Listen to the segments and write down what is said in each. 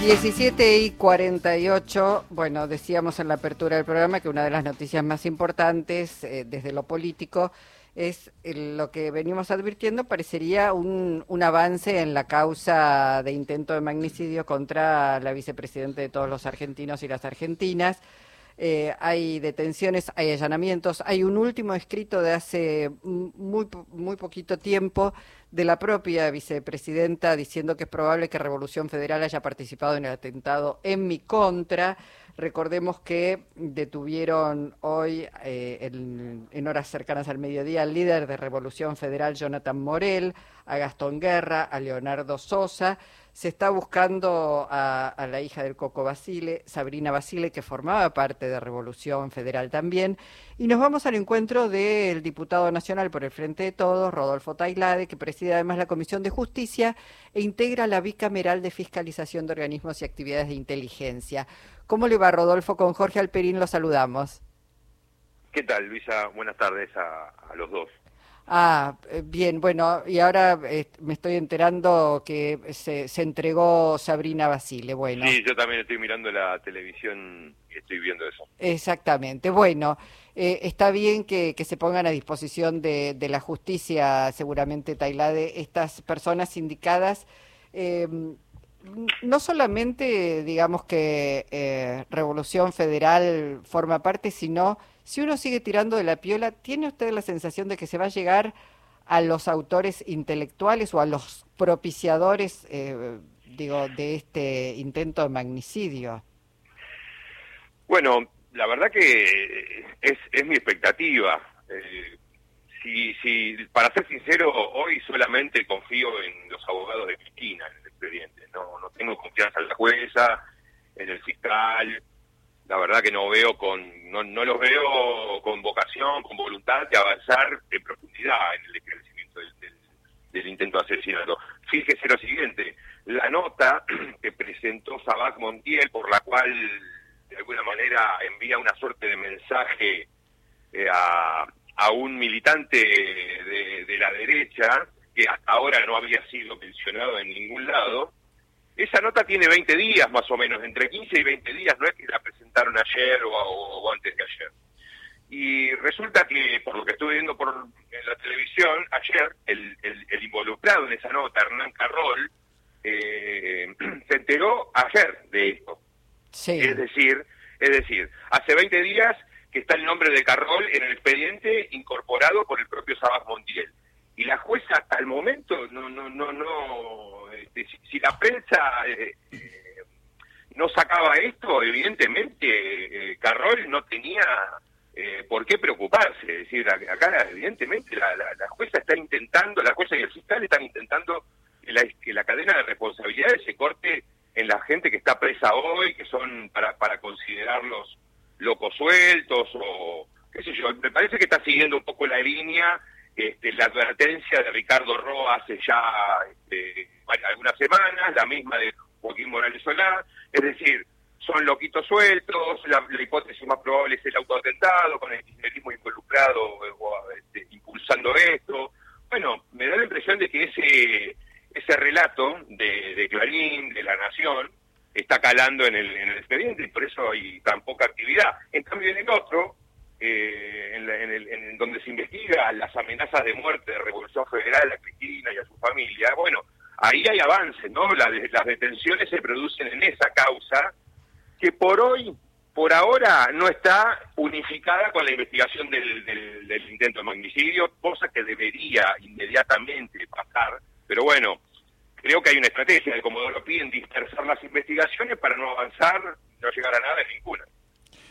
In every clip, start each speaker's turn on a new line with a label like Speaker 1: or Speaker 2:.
Speaker 1: 17 y 48, bueno, decíamos en la apertura del programa que una de las noticias más importantes eh, desde lo político es eh, lo que venimos advirtiendo, parecería un, un, avance en la causa de intento de magnicidio contra la vicepresidenta de todos los argentinos y las argentinas. Eh, hay detenciones, hay allanamientos, hay un último escrito de hace muy, muy poquito tiempo de la propia vicepresidenta diciendo que es probable que Revolución Federal haya participado en el atentado en mi contra. Recordemos que detuvieron hoy, eh, en, en, horas cercanas al mediodía, al líder de Revolución Federal, Jonathan Morel, a Gastón Guerra, a Leonardo Sosa. Se está buscando a, la hija del Coco Basile, Sabrina Basile, que formaba parte de Revolución Federal también. Y nos vamos al encuentro del diputado nacional por el Frente de Todos, Rodolfo Tailade, que preside además la Comisión de Justicia e integra la bicameral de fiscalización de organismos y actividades de inteligencia. ¿Cómo le va, Rodolfo? Con Jorge Alperín lo saludamos.
Speaker 2: ¿Qué tal, Luisa? Buenas tardes a los dos.
Speaker 1: Ah, bien, bueno, y ahora eh, me estoy enterando que se, se, entregó Sabrina Basile, bueno.
Speaker 2: Sí, yo también estoy mirando la televisión y estoy viendo eso.
Speaker 1: Exactamente, bueno, eh, está bien que, que, se pongan a disposición de, de la justicia, seguramente, Tailade, estas personas indicadas. Eh, no solamente, digamos que eh, Revolución Federal forma parte, sino si uno sigue tirando de la piola, ¿tiene usted la sensación de que se va a llegar a los autores intelectuales o a los propiciadores, eh, digo, de este intento de magnicidio?
Speaker 2: Bueno, la verdad que es, mi expectativa. Eh, si, si, para ser sincero, hoy solamente confío en los abogados de Cristina No, no tengo confianza en la jueza, en el fiscal, la verdad que no veo con no, no los veo con vocación, con voluntad de avanzar en profundidad en el esclarecimiento del, del, del, intento de asesinato. Fíjese lo siguiente, la nota que presentó Sabac Montiel, por la cual de alguna manera envía una suerte de mensaje eh, a, a, un militante de, de la derecha, que hasta ahora no había sido mencionado en ningún lado, esa nota tiene 20 días más o menos, entre 15 y 20 días, no es que la presentaron ayer o, antes de ayer. Y resulta que, por lo que estuve viendo por en la televisión, ayer el, el, el involucrado en esa nota, Hernán Carroll, eh, se enteró ayer de esto.
Speaker 1: Sí.
Speaker 2: Es decir, es decir, hace 20 días que está el nombre de Carroll en el expediente incorporado por el propio Sabas Montiel. La jueza hasta el momento no, no, no, no, este, si, si, la prensa eh, eh, no sacaba esto, evidentemente eh, Carroll no tenía eh, por qué preocuparse. Es decir, acá evidentemente la, la, la, jueza está intentando, la jueza y el fiscal están intentando que la, que la cadena de responsabilidades se corte en la gente que está presa hoy, que son para, para considerarlos locos sueltos o qué sé yo. Me parece que está siguiendo un poco la línea este, la advertencia de Ricardo Roa hace ya este, algunas semanas, la misma de Joaquín Morales Solá, es decir, son loquitos sueltos, la, hipótesis más probable es el autoatentado, con el kirchnerismo involucrado o, este, impulsando esto. Bueno, me da la impresión de que ese ese relato de, de Clarín, de La Nación, está calando en el, en el expediente y por eso hay tan poca actividad. En cambio, en el otro, eh, en, la, en, el, en, donde se investiga las amenazas de muerte de Revolución Federal a Cristina y a su familia, bueno, ahí hay avance, ¿no? La, las detenciones se producen en esa causa que por hoy, por ahora, no está unificada con la investigación del, del, intento de magnicidio, cosa que debería inmediatamente pasar, pero bueno, creo que hay una estrategia de Comodoro piden dispersar las investigaciones para no avanzar, no llegar a nada en ninguna.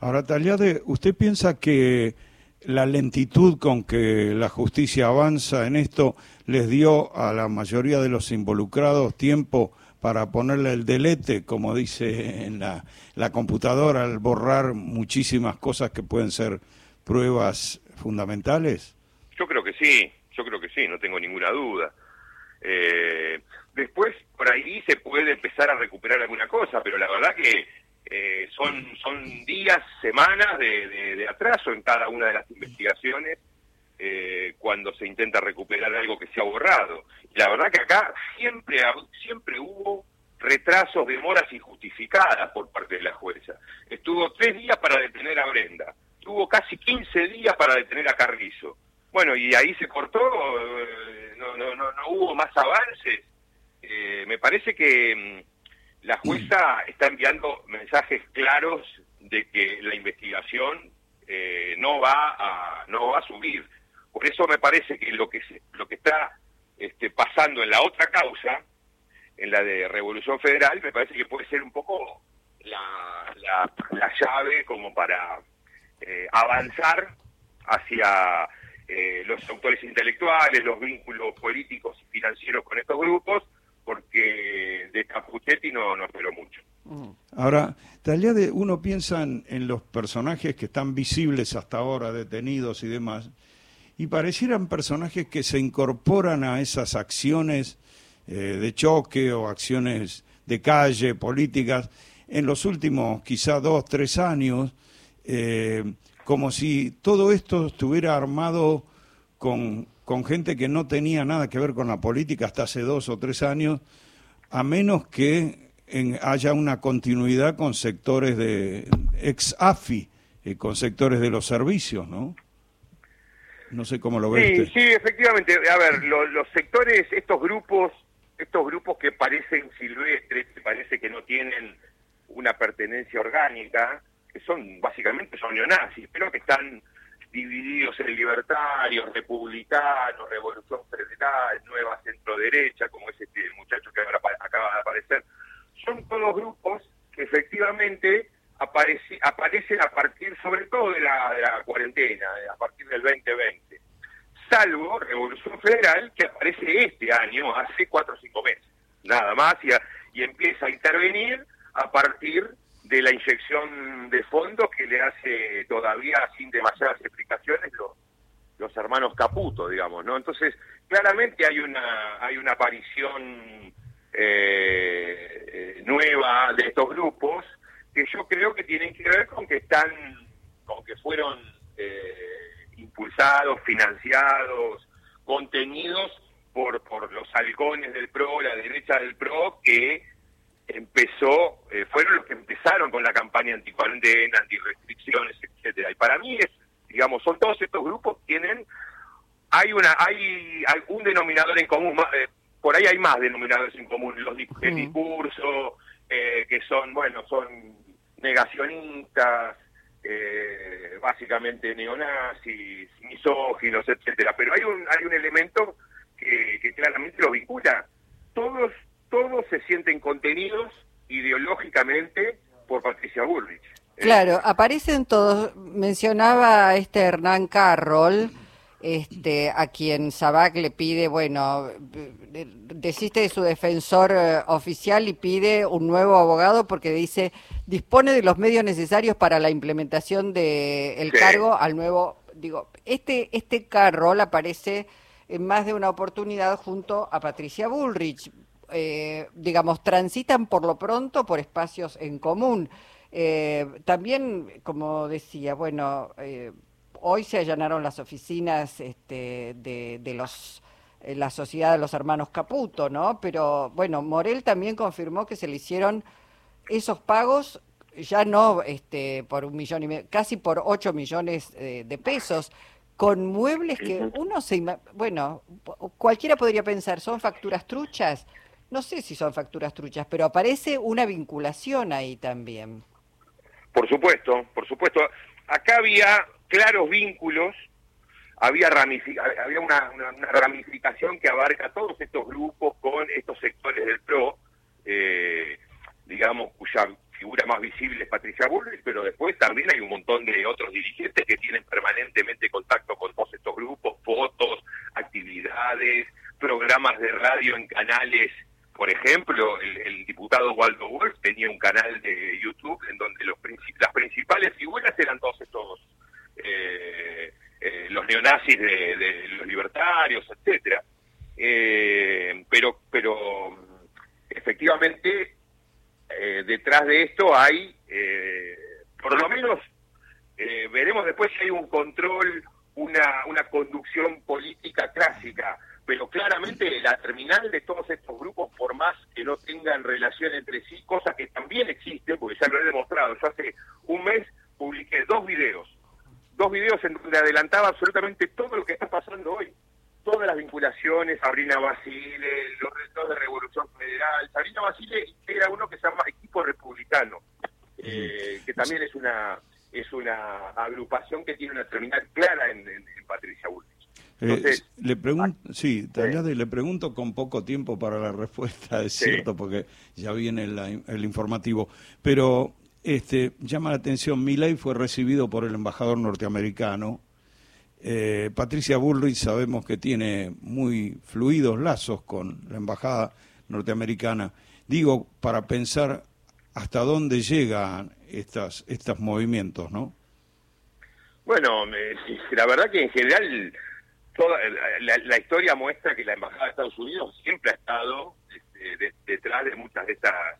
Speaker 3: Ahora, Taliade, ¿usted piensa que la lentitud con que la justicia avanza en esto les dio a la mayoría de los involucrados tiempo para ponerle el delete, como dice en la, la computadora, al borrar muchísimas cosas que pueden ser pruebas fundamentales?
Speaker 2: Yo creo que sí, yo creo que sí, no tengo ninguna duda. Eh, después, por ahí se puede empezar a recuperar alguna cosa, pero la verdad que eh, son, son días, semanas de, de, atraso en cada una de las investigaciones eh, cuando se intenta recuperar algo que se ha borrado. Y la verdad que acá siempre, siempre hubo retrasos, demoras y injustificada por parte de la jueza. Estuvo tres días para detener a Brenda, tuvo casi 15 días para detener a Carrizo. Bueno, y ahí se cortó, eh, no, no, no, no hubo más avances. Eh, me parece que mm, la jueza está enviando mensajes claros de que la investigación eh, no va a no va a subir. Por eso me parece que lo que lo que está este, pasando en la otra causa, en la de Revolución Federal, me parece que puede ser un poco la, la, llave como para avanzar hacia eh, los autores intelectuales, los vínculos políticos y financieros con estos grupos, no, no mucho.
Speaker 3: Mm. Ahora, de uno piensa en, los personajes que están visibles hasta ahora, detenidos y demás, y parecieran personajes que se incorporan a esas acciones eh, de choque o acciones de calle, políticas, en los últimos quizá dos, tres años, eh, como si todo esto estuviera armado con, con gente que no tenía nada que ver con la política hasta hace dos o tres años, a menos que haya una continuidad con sectores de ex AFI, eh, con sectores de los servicios, ¿no? No sé cómo lo ves.
Speaker 2: Sí, sí, efectivamente. A ver, los sectores, estos grupos, estos grupos que parecen silvestres, que parece que no tienen una pertenencia orgánica, que son básicamente son neonazis, pero que están divididos en libertarios, republicanos, revolución federal, nueva centro-derecha, como es este muchacho que ahora acaba de aparecer. Son todos grupos que efectivamente aparecen a partir sobre todo de la, de la cuarentena, a partir del 2020. Salvo Revolución Federal, que aparece este año, hace cuatro o cinco meses, nada más, y, y empieza a intervenir a partir de la inyección de fondos que le hace todavía sin demasiadas explicaciones los, los hermanos Caputo, digamos, ¿no? Entonces, claramente hay una hay una aparición eh, nueva de estos grupos que yo creo que tienen que ver con que están, con que fueron eh, impulsados, financiados, contenidos por, por los halcones del PRO, la derecha del PRO, que empezó, eh, fueron los que empezaron con la campaña anticuarentena, antirestricciones, etcétera. Y para mí es, digamos, son todos estos grupos tienen, hay una, hay algún denominador en común, eh, por ahí hay más denominadores en común, los mm. discursos, eh, que son, bueno, son negacionistas, básicamente neonazis, misóginos, etcétera. Pero hay un, hay un elemento que, que claramente lo vincula. Todos todos se sienten contenidos ideológicamente por Patricia Bullrich.
Speaker 1: Claro, aparecen todos. Mencionaba este Hernán Carroll, este, a quien Sabac le pide, bueno, desiste de su defensor eh, oficial y pide un nuevo abogado porque dice dispone de los medios necesarios para la implementación del cargo al nuevo. Digo, este este Carroll aparece en más de una oportunidad junto a Patricia Bullrich. Eh, digamos, transitan por lo pronto por espacios en común. Eh, también, como decía, bueno, eh, hoy se allanaron las oficinas este, de, los la sociedad de los hermanos Caputo, ¿no? Pero bueno, Morel también confirmó que se le hicieron esos pagos ya no este, por un millón y medio, casi por ocho millones de pesos, con muebles que uno se... Bueno, cualquiera podría pensar, ¿son facturas truchas? No sé si son facturas truchas, pero aparece una vinculación ahí también.
Speaker 2: Por supuesto, por supuesto. Acá había claros vínculos, había, había una, ramificación que abarca todos estos grupos con estos sectores del PRO, eh, digamos, cuya figura más visible es Patricia Bullrich, pero después también hay un montón de otros dirigentes que tienen permanentemente contacto con todos estos grupos, fotos, actividades, programas de radio en canales por ejemplo, el, diputado Waldo Wolf tenía un canal de YouTube en donde los las principales figuras eran todos estos, eh, eh, los neonazis de, los libertarios, etcétera. Eh, pero, pero efectivamente, detrás de esto hay, por lo menos, veremos después si hay un control, una, una conducción política clásica pero claramente la terminal de todos estos grupos, por más que no tengan relación entre sí, cosa que también existe, porque ya lo he demostrado, yo hace un mes publiqué dos videos, dos videos en donde adelantaba absolutamente todo lo que está pasando hoy, todas las vinculaciones, Sabrina Basile, los retos de Revolución Federal, Sabrina Basile era uno que se llama Equipo Republicano, eh, que también es una es una agrupación que tiene una terminal clara en, Patricia
Speaker 3: Eh, le pregunto, ah, sí, le pregunto con poco tiempo para la respuesta, es cierto, porque ya viene el informativo, pero este llama la atención, Milei fue recibido por el embajador norteamericano, eh, Patricia Bullrich sabemos que tiene muy fluidos lazos con la embajada norteamericana. Digo, para pensar hasta dónde llegan estas, estos movimientos, ¿no?
Speaker 2: Bueno, la verdad que en general toda la, historia muestra que la embajada de Estados Unidos siempre ha estado este, detrás de muchas de estas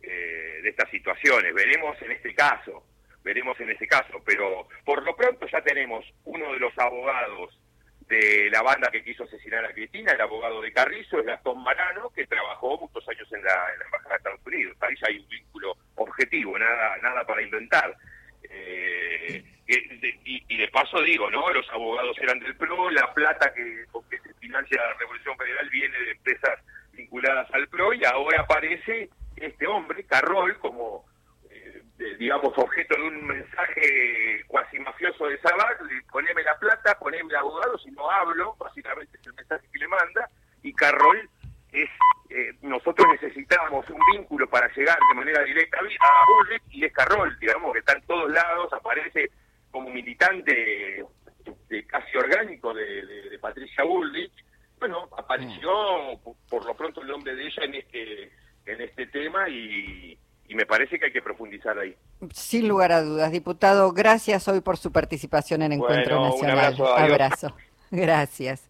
Speaker 2: eh, de estas situaciones. Veremos en este caso, veremos en este caso, pero por lo pronto ya tenemos uno de los abogados de la banda que quiso asesinar a Cristina, el abogado de Carrizo, es Gastón Marano, que trabajó muchos años en la, Embajada de Estados Unidos. Ahí ya hay un vínculo objetivo, nada, nada para inventar. Eh, y, de paso digo, ¿no? Los abogados eran del PRO, la plata que, que se financia la Revolución Federal viene de empresas vinculadas al PRO y ahora aparece este hombre, Carroll, como digamos, objeto de un mensaje cuasi mafioso de Sabat, poneme la plata, poneme el abogado, si no hablo, básicamente es el mensaje que le manda, y Carroll es, eh, nosotros necesitábamos un vínculo para llegar de manera directa a Bullrich, y es Carroll, digamos, que está en todos lados, aparece como militante casi orgánico de, Patricia Bullrich, bueno, apareció por, lo pronto el nombre de ella en este en este tema y, y me parece que hay que profundizar ahí.
Speaker 1: Sin lugar a dudas, diputado, gracias hoy por su participación en Encuentro Nacional.
Speaker 2: Un abrazo.
Speaker 1: abrazo. Gracias.